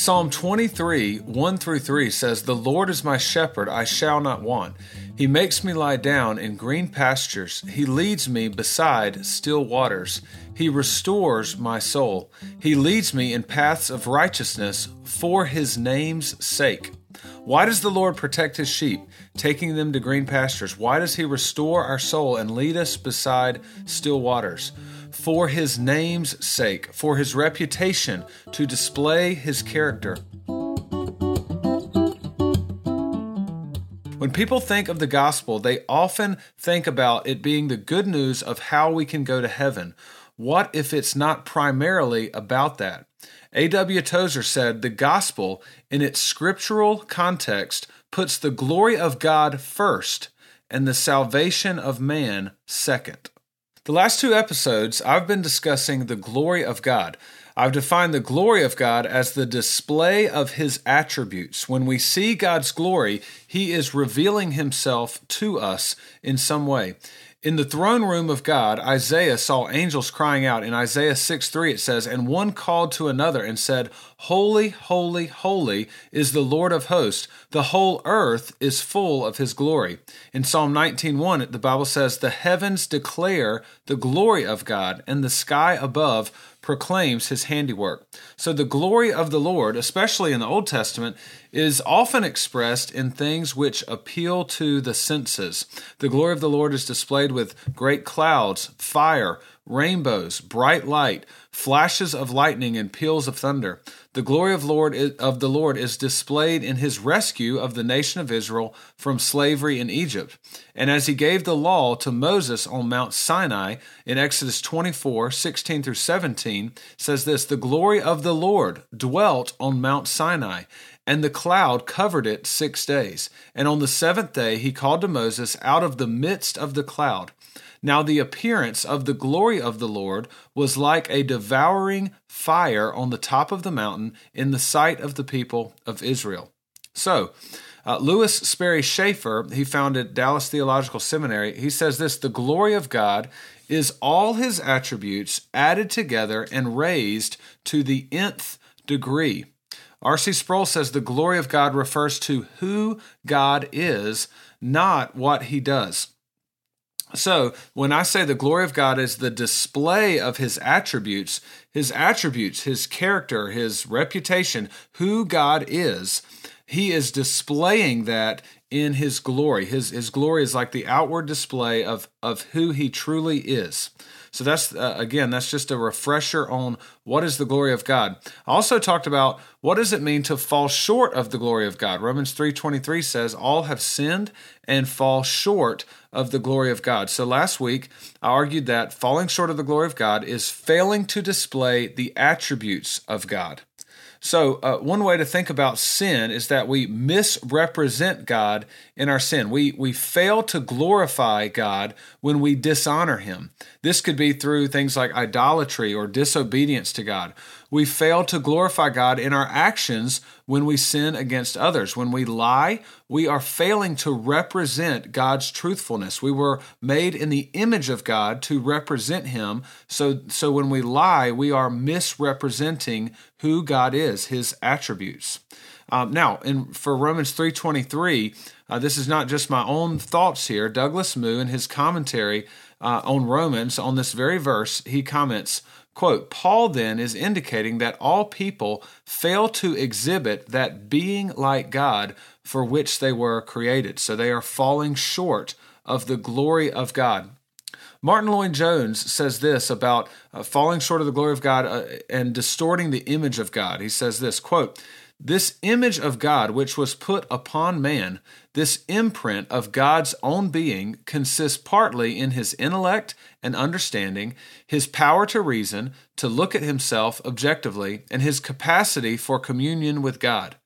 Psalm 23, 1 through 3 says, The Lord is my shepherd, I shall not want. He makes me lie down in green pastures. He leads me beside still waters. He restores my soul. He leads me in paths of righteousness for his name's sake. Why does the Lord protect his sheep, taking them to green pastures? Why does he restore our soul and lead us beside still waters? For his name's sake, for his reputation, to display his character. When people think of the gospel, they often think about it being the good news of how we can go to heaven. What if it's not primarily about that? A.W. Tozer said the gospel, in its scriptural context, puts the glory of God first and the salvation of man second. The last two episodes, I've been discussing the glory of God. I've defined the glory of God as the display of his attributes. When we see God's glory, he is revealing himself to us in some way. In the throne room of God, Isaiah saw angels crying out. In Isaiah 6 3, it says, And one called to another and said, Holy, holy, holy is the Lord of hosts. The whole earth is full of his glory. In Psalm 19:1, the Bible says, The heavens declare the glory of God, and the sky above proclaims his handiwork. So the glory of the Lord, especially in the Old Testament, is often expressed in things which appeal to the senses. The glory of the Lord is displayed with great clouds, fire, rainbows, bright light, flashes of lightning and peals of thunder. The glory of Lord of the Lord is displayed in his rescue of the nation of Israel from slavery in Egypt. And as he gave the law to Moses on Mount Sinai in Exodus 24, 16 through 17, says this The glory of the Lord dwelt on Mount Sinai, and the cloud covered it six days. And on the seventh day he called to Moses out of the midst of the cloud. Now the appearance of the glory of the Lord was like a devouring fire on the top of the mountain in the sight of the people of Israel. So, uh, Lewis Sperry Chafer, he founded Dallas Theological Seminary, he says this the glory of God is all his attributes added together and raised to the nth degree. R.C. Sproul says the glory of God refers to who God is, not what he does. So, when I say the glory of God is the display of his attributes, his attributes, his character, his reputation, who God is, he is displaying that in his glory. His, his glory is like the outward display of, of who he truly is. So that's uh, again, that's just a refresher on what is the glory of God. I also talked about what does it mean to fall short of the glory of God. Romans 3:23 says all have sinned and fall short of the glory of God. So last week I argued that falling short of the glory of God is failing to display the attributes of God. So, uh, one way to think about sin is that we misrepresent God in our sin. We, we fail to glorify God when we dishonor Him. This could be through things like idolatry or disobedience to God. We fail to glorify God in our actions when we sin against others. When we lie, we are failing to represent God's truthfulness. We were made in the image of God to represent Him. So, so when we lie, we are misrepresenting who God is, His attributes. Um, now, in, for Romans 3.23, uh, this is not just my own thoughts here. Douglas Moo, in his commentary uh, on Romans, on this very verse, he comments, Quote, Paul then is indicating that all people fail to exhibit that being like God for which they were created. So they are falling short of the glory of God. Martyn Lloyd-Jones says this about uh, falling short of the glory of God uh, and distorting the image of God. He says this, quote, this image of God, which was put upon man, this imprint of God's own being, consists partly in his intellect and understanding, his power to reason, to look at himself objectively, and his capacity for communion with God.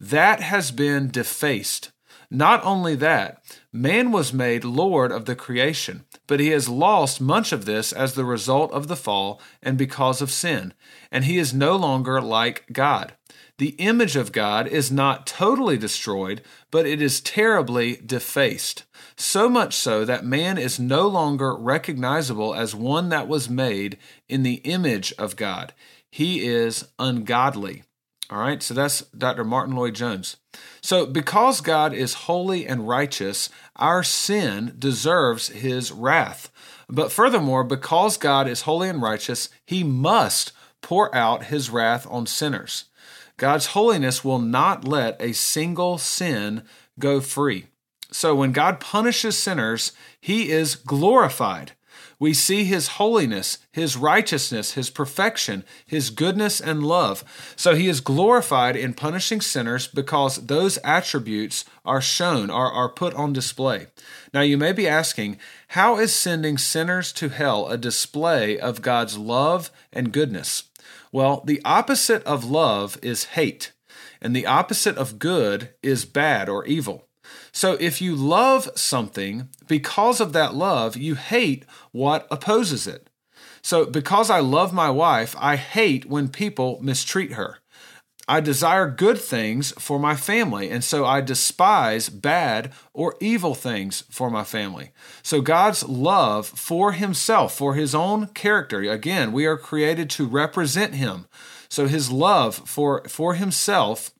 That has been defaced. Not only that, man was made Lord of the creation, but he has lost much of this as the result of the fall and because of sin, and he is no longer like God the image of God is not totally destroyed, but it is terribly defaced. So much so that man is no longer recognizable as one that was made in the image of God. He is ungodly. All right, so that's Dr. Martyn Lloyd-Jones. So, because God is holy and righteous, our sin deserves his wrath. But furthermore, because God is holy and righteous, he must pour out his wrath on sinners. God's holiness will not let a single sin go free. So, when God punishes sinners, he is glorified. We see his holiness, his righteousness, his perfection, his goodness and love. So he is glorified in punishing sinners because those attributes are shown, are, are put on display. Now you may be asking, how is sending sinners to hell a display of God's love and goodness? Well, the opposite of love is hate, and the opposite of good is bad or evil. So if you love something, because of that love, you hate what opposes it. So because I love my wife, I hate when people mistreat her. I desire good things for my family, and so I despise bad or evil things for my family. So, God's love for Himself, for His own character, again, we are created to represent Him. So, His love for, for Himself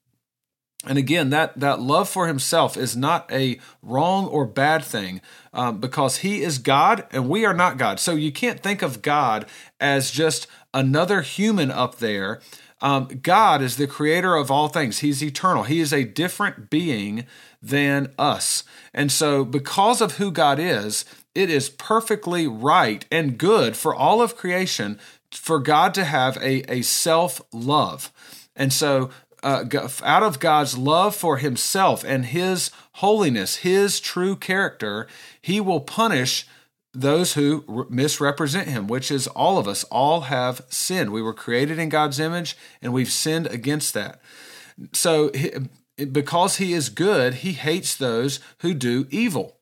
and again, that, that love for himself is not a wrong or bad thing um, because he is God and we are not God. So you can't think of God as just another human up there. Um, God is the creator of all things, He's eternal. He is a different being than us. And so, because of who God is, it is perfectly right and good for all of creation for God to have a, a self love. And so uh, out of God's love for himself and his holiness, his true character, he will punish those who misrepresent him, which is all of us. All have sinned. We were created in God's image and we've sinned against that. So, because he is good, he hates those who do evil.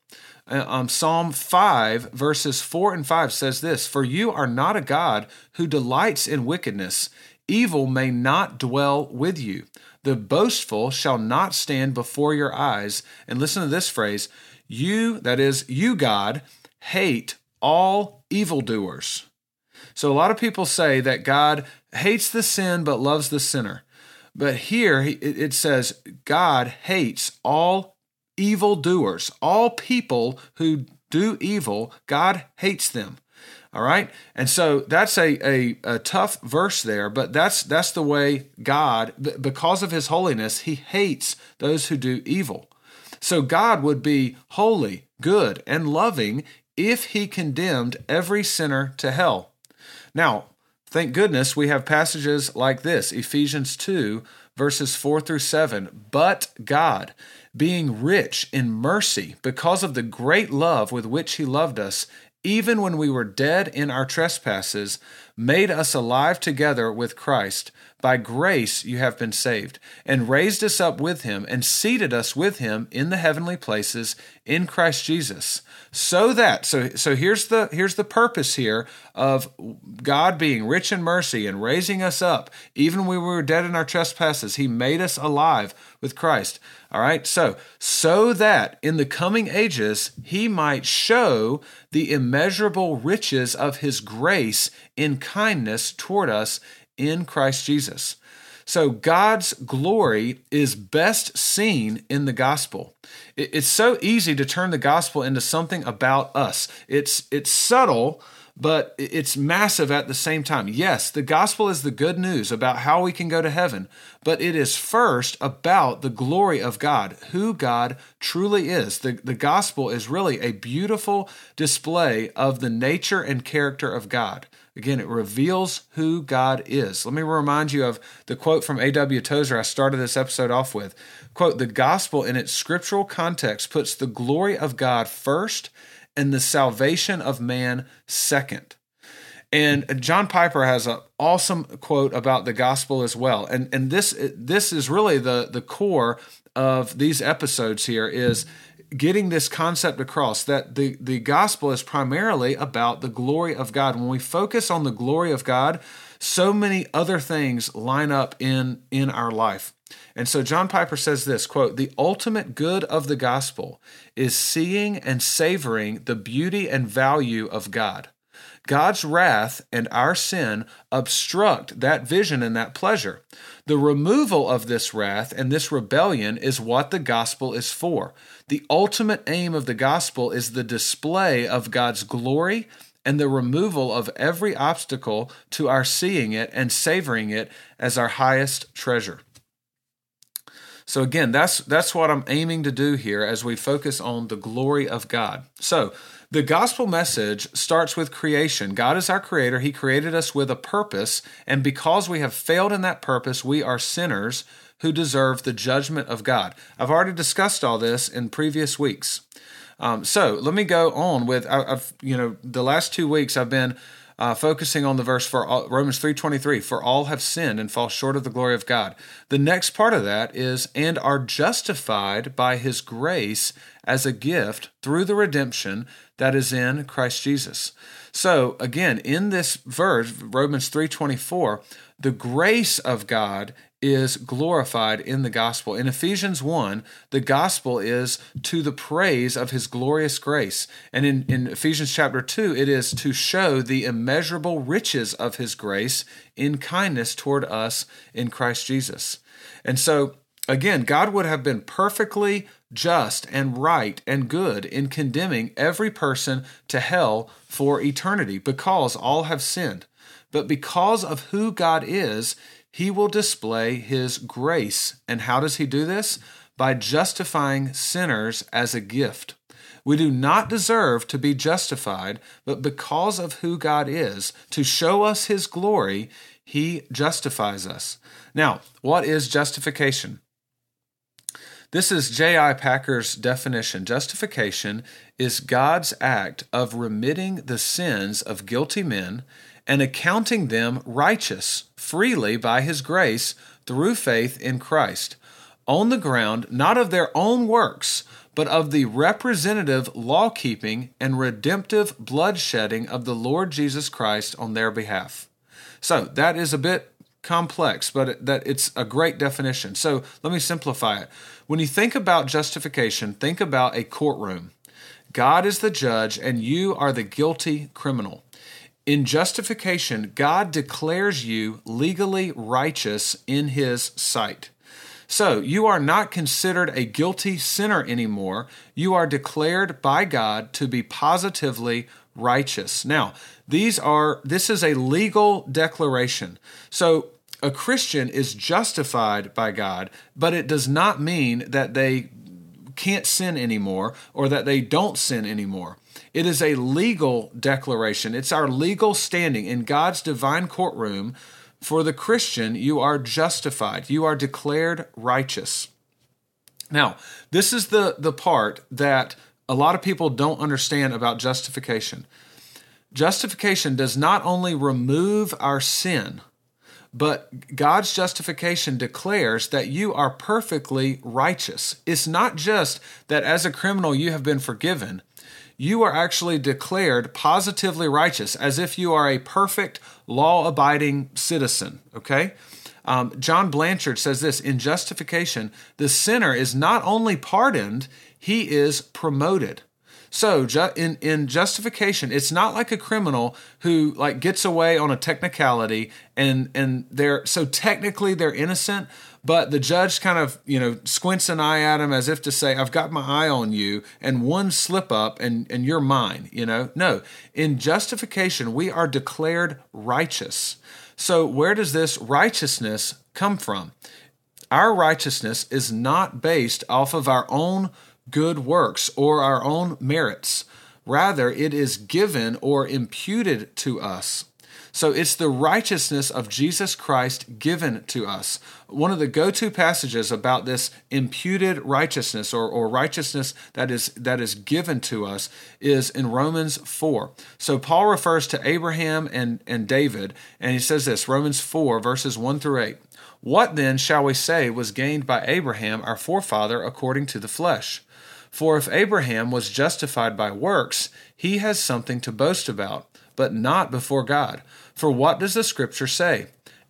Uh, um, Psalm 5, verses 4 and 5 says this For you are not a God who delights in wickedness evil may not dwell with you. The boastful shall not stand before your eyes. And listen to this phrase you, that is, you, God, hate all evildoers. So a lot of people say that God hates the sin but loves the sinner. But here it says God hates all evildoers, all people who do evil, God hates them. All right. And so that's a, a, a, tough verse there, but that's that's the way God, because of his holiness, he hates those who do evil. So God would be holy, good, and loving if he condemned every sinner to hell. Now, thank goodness we have passages like this Ephesians 2, verses 4 through 7. But God, being rich in mercy because of the great love with which he loved us, even when we were dead in our trespasses, made us alive together with Christ. By grace you have been saved, and raised us up with him, and seated us with him in the heavenly places in Christ Jesus. So that so so here's the here's the purpose here of God being rich in mercy and raising us up. Even when we were dead in our trespasses, he made us alive with Christ. All right? So so that in the coming ages he might show the immeasurable riches of his grace in kindness toward us in Christ Jesus. So God's glory is best seen in the gospel. It's so easy to turn the gospel into something about us. It's it's subtle, but it's massive at the same time. Yes, the gospel is the good news about how we can go to heaven, but it is first about the glory of God, who God truly is. The, the gospel is really a beautiful display of the nature and character of God. Again, it reveals who God is. Let me remind you of the quote from A.W. Tozer I started this episode off with. Quote, the gospel in its scriptural context puts the glory of God first and the salvation of man second. And John Piper has an awesome quote about the gospel as well. And and this this is really the the core of these episodes here is getting this concept across that the, the gospel is primarily about the glory of God. When we focus on the glory of God, so many other things line up in, in our life. And so John Piper says this quote, the ultimate good of the gospel is seeing and savoring the beauty and value of God. God's wrath and our sin obstruct that vision and that pleasure. The removal of this wrath and this rebellion is what the gospel is for. The ultimate aim of the gospel is the display of God's glory and the removal of every obstacle to our seeing it and savoring it as our highest treasure. So again, that's that's what I'm aiming to do here as we focus on the glory of God. So, the gospel message starts with creation. God is our creator. He created us with a purpose, and because we have failed in that purpose, we are sinners who deserve the judgment of God. I've already discussed all this in previous weeks. Um, so let me go on with I, have you know the last two weeks I've been uh, focusing on the verse for all, Romans 3:23 for all have sinned and fall short of the glory of God. The next part of that is and are justified by his grace as a gift through the redemption that is in Christ Jesus. So again, in this verse Romans 3:24, the grace of God is glorified in the gospel. In Ephesians 1, the gospel is to the praise of his glorious grace. And in, in Ephesians chapter 2, it is to show the immeasurable riches of his grace in kindness toward us in Christ Jesus. And so, again, God would have been perfectly just and right and good in condemning every person to hell for eternity because all have sinned. But because of who God is, he will display his grace. And how does he do this? By justifying sinners as a gift. We do not deserve to be justified, but because of who God is, to show us his glory, he justifies us. Now, what is justification? This is J.I. Packer's definition. Justification is God's act of remitting the sins of guilty men and accounting them righteous freely by his grace through faith in Christ, on the ground not of their own works, but of the representative law keeping and redemptive bloodshedding of the Lord Jesus Christ on their behalf. So that is a bit complex, but that it's a great definition. So let me simplify it. When you think about justification, think about a courtroom. God is the judge, and you are the guilty criminal. In justification, God declares you legally righteous in His sight. So you are not considered a guilty sinner anymore. You are declared by God to be positively righteous. Now, these are this is a legal declaration. So a Christian is justified by God, but it does not mean that they can't sin anymore or that they don't sin anymore. It is a legal declaration. It's our legal standing in God's divine courtroom. For the Christian, you are justified. You are declared righteous. Now, this is the, the part that a lot of people don't understand about justification. Justification does not only remove our sin, but God's justification declares that you are perfectly righteous. It's not just that as a criminal you have been forgiven, you are actually declared positively righteous as if you are a perfect, law abiding citizen. Okay? Um, John Blanchard says this in justification, the sinner is not only pardoned, he is promoted. So ju- in in justification, it's not like a criminal who like gets away on a technicality and and they're so technically they're innocent, but the judge kind of you know squints an eye at him as if to say, "I've got my eye on you," and one slip up and and you're mine. You know, no. In justification, we are declared righteous. So where does this righteousness come from? Our righteousness is not based off of our own good works or our own merits. Rather, it is given or imputed to us. So it's the righteousness of Jesus Christ given to us. One of the go-to passages about this imputed righteousness or, or righteousness that is that is given to us is in Romans 4. So Paul refers to Abraham and, and David, and he says this, Romans 4, verses 1 through 8. What then shall we say was gained by Abraham, our forefather, according to the flesh? For if Abraham was justified by works, he has something to boast about, but not before God. For what does the scripture say?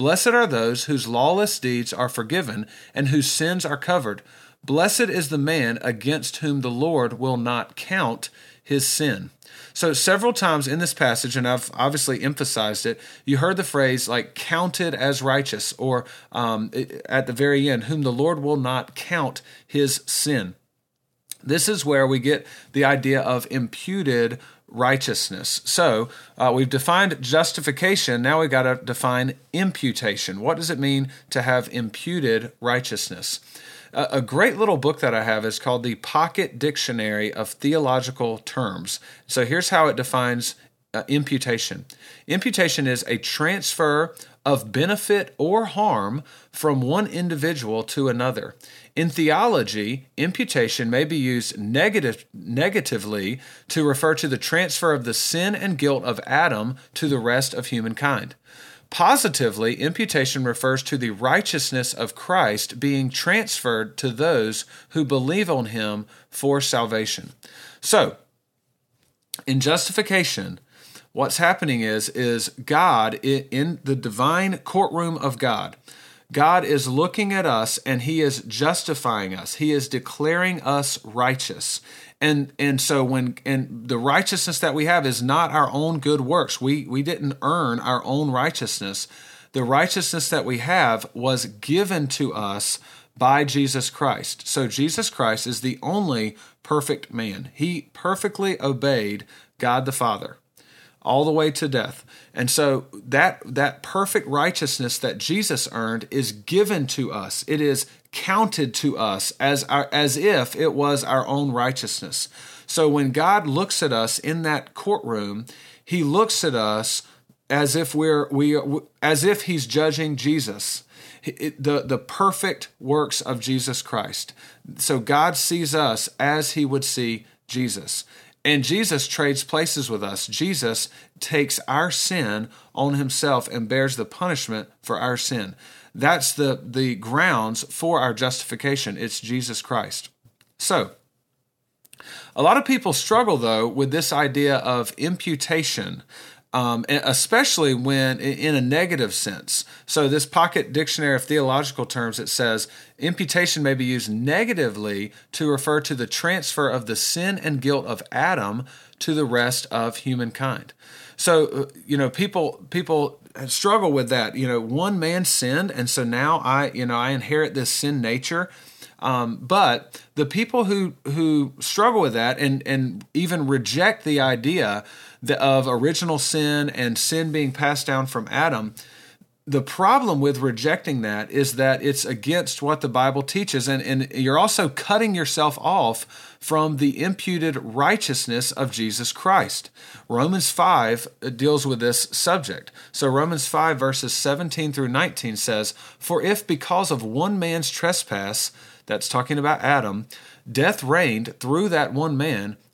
Blessed are those whose lawless deeds are forgiven and whose sins are covered. Blessed is the man against whom the Lord will not count his sin. So, several times in this passage, and I've obviously emphasized it, you heard the phrase like counted as righteous, or um, at the very end, whom the Lord will not count his sin. This is where we get the idea of imputed righteousness. So uh, we've defined justification. Now we've got to define imputation. What does it mean to have imputed righteousness? A great little book that I have is called the Pocket Dictionary of Theological Terms. So here's how it defines uh, imputation imputation is a transfer of benefit or harm from one individual to another. In theology, imputation may be used negative, negatively to refer to the transfer of the sin and guilt of Adam to the rest of humankind. Positively, imputation refers to the righteousness of Christ being transferred to those who believe on him for salvation. So, in justification, what's happening is is God in the divine courtroom of God God is looking at us and he is justifying us. He is declaring us righteous. And and so when and the righteousness that we have is not our own good works. We we didn't earn our own righteousness. The righteousness that we have was given to us by Jesus Christ. So Jesus Christ is the only perfect man. He perfectly obeyed God the Father all the way to death. And so that that perfect righteousness that Jesus earned is given to us. It is counted to us as our, as if it was our own righteousness. So when God looks at us in that courtroom, he looks at us as if we're we as if he's judging Jesus. It, the the perfect works of Jesus Christ. So God sees us as he would see Jesus. And Jesus trades places with us. Jesus takes our sin on himself and bears the punishment for our sin. That's the, the grounds for our justification. It's Jesus Christ. So, a lot of people struggle, though, with this idea of imputation um, especially when in a negative sense. So, this pocket dictionary of theological terms it says imputation may be used negatively to refer to the transfer of the sin and guilt of Adam to the rest of humankind. So, uh, you know, people people struggle with that. You know, one man sinned, and so now I, you know, I inherit this sin nature. Um, but the people who who struggle with that and and even reject the idea of original sin and sin being passed down from Adam, the problem with rejecting that is that it's against what the Bible teaches, and, and you're also cutting yourself off from the imputed righteousness of Jesus Christ. Romans 5 uh, deals with this subject. So, Romans 5, verses 17 through 19 says, For if because of one man's trespass, that's talking about Adam, death reigned through that one man,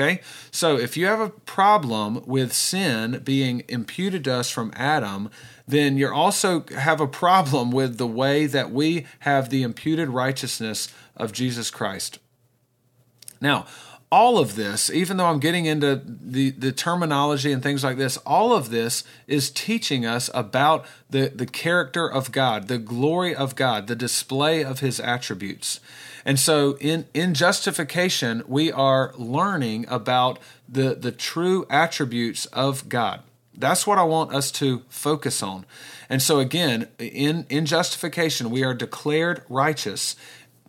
Okay? So if you have a problem with sin being imputed to us from Adam, then you also have a problem with the way that we have the imputed righteousness of Jesus Christ. Now, all of this, even though I'm getting into the, the terminology and things like this, all of this is teaching us about the, the character of God, the glory of God, the display of his attributes. And so in, in justification, we are learning about the, the true attributes of God. That's what I want us to focus on. And so again, in, in justification, we are declared righteous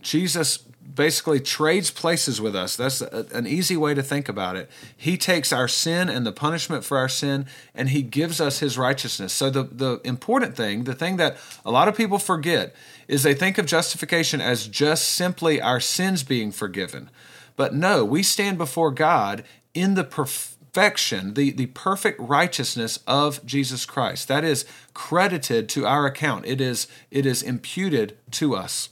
Jesus basically trades places with us. That's a, an easy way to think about it. He takes our sin and the punishment for our sin, and He gives us His righteousness. So, the, the important thing, the thing that a lot of people forget, is they think of justification as just simply our sins being forgiven. But no, we stand before God in the perfection, the, the perfect righteousness of Jesus Christ. That is credited to our account. It is, it is imputed to us.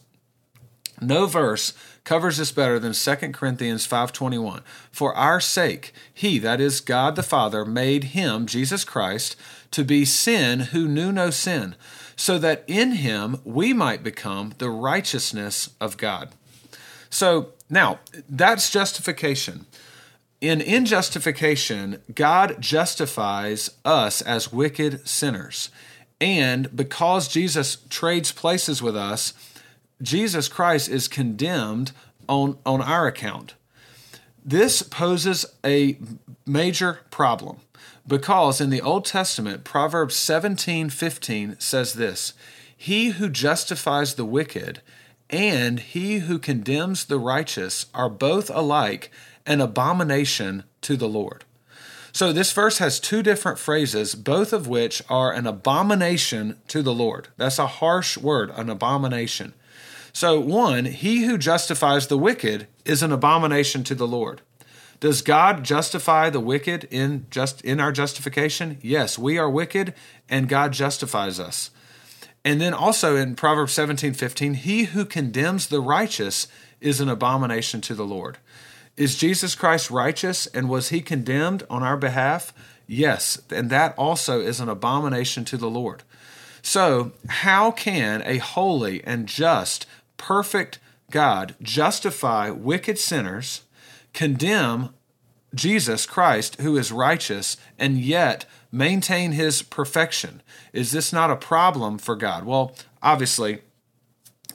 No verse covers this better than 2 Corinthians 5:21. For our sake he that is God the Father made him Jesus Christ to be sin who knew no sin, so that in him we might become the righteousness of God. So, now, that's justification. In injustification, God justifies us as wicked sinners. And because Jesus trades places with us, Jesus Christ is condemned on, on our account. This poses a major problem because in the Old Testament, Proverbs 17 15 says this He who justifies the wicked and he who condemns the righteous are both alike an abomination to the Lord. So this verse has two different phrases, both of which are an abomination to the Lord. That's a harsh word, an abomination. So, one, he who justifies the wicked is an abomination to the Lord. Does God justify the wicked in just in our justification? Yes, we are wicked and God justifies us. And then also in Proverbs 17, 15, he who condemns the righteous is an abomination to the Lord. Is Jesus Christ righteous and was he condemned on our behalf? Yes, and that also is an abomination to the Lord. So, how can a holy and just perfect God justify wicked sinners, condemn Jesus Christ, who is righteous, and yet maintain his perfection? Is this not a problem for God? Well, obviously,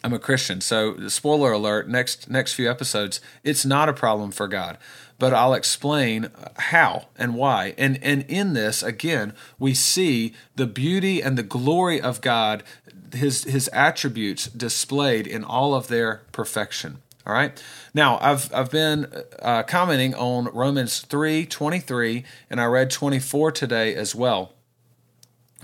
I'm a Christian, so spoiler alert, next next few episodes, it's not a problem for God. But I'll explain how and why. And and in this, again, we see the beauty and the glory of God his his attributes displayed in all of their perfection. All right. Now I've I've been uh, commenting on Romans three twenty three, and I read twenty four today as well.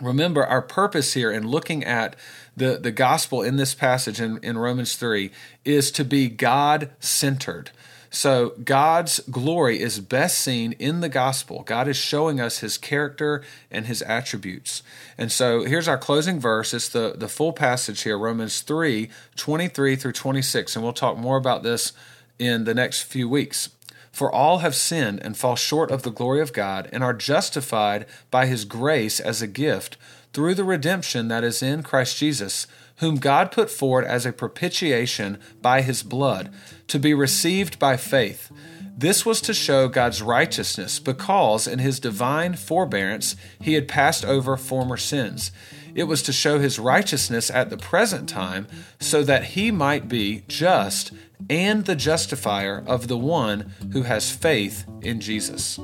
Remember, our purpose here in looking at the, the gospel in this passage in, in Romans 3 is to be God centered. So God's glory is best seen in the gospel. God is showing us his character and his attributes. And so here's our closing verse. It's the, the full passage here, Romans 3 23 through 26. And we'll talk more about this in the next few weeks. For all have sinned and fall short of the glory of God and are justified by his grace as a gift through the redemption that is in Christ Jesus whom God put forward as a propitiation by his blood, to be received by faith. This was to show God's righteousness, because in his divine forbearance he had passed over former sins. It was to show his righteousness at the present time, so that he might be just and the justifier of the one who has faith in Jesus.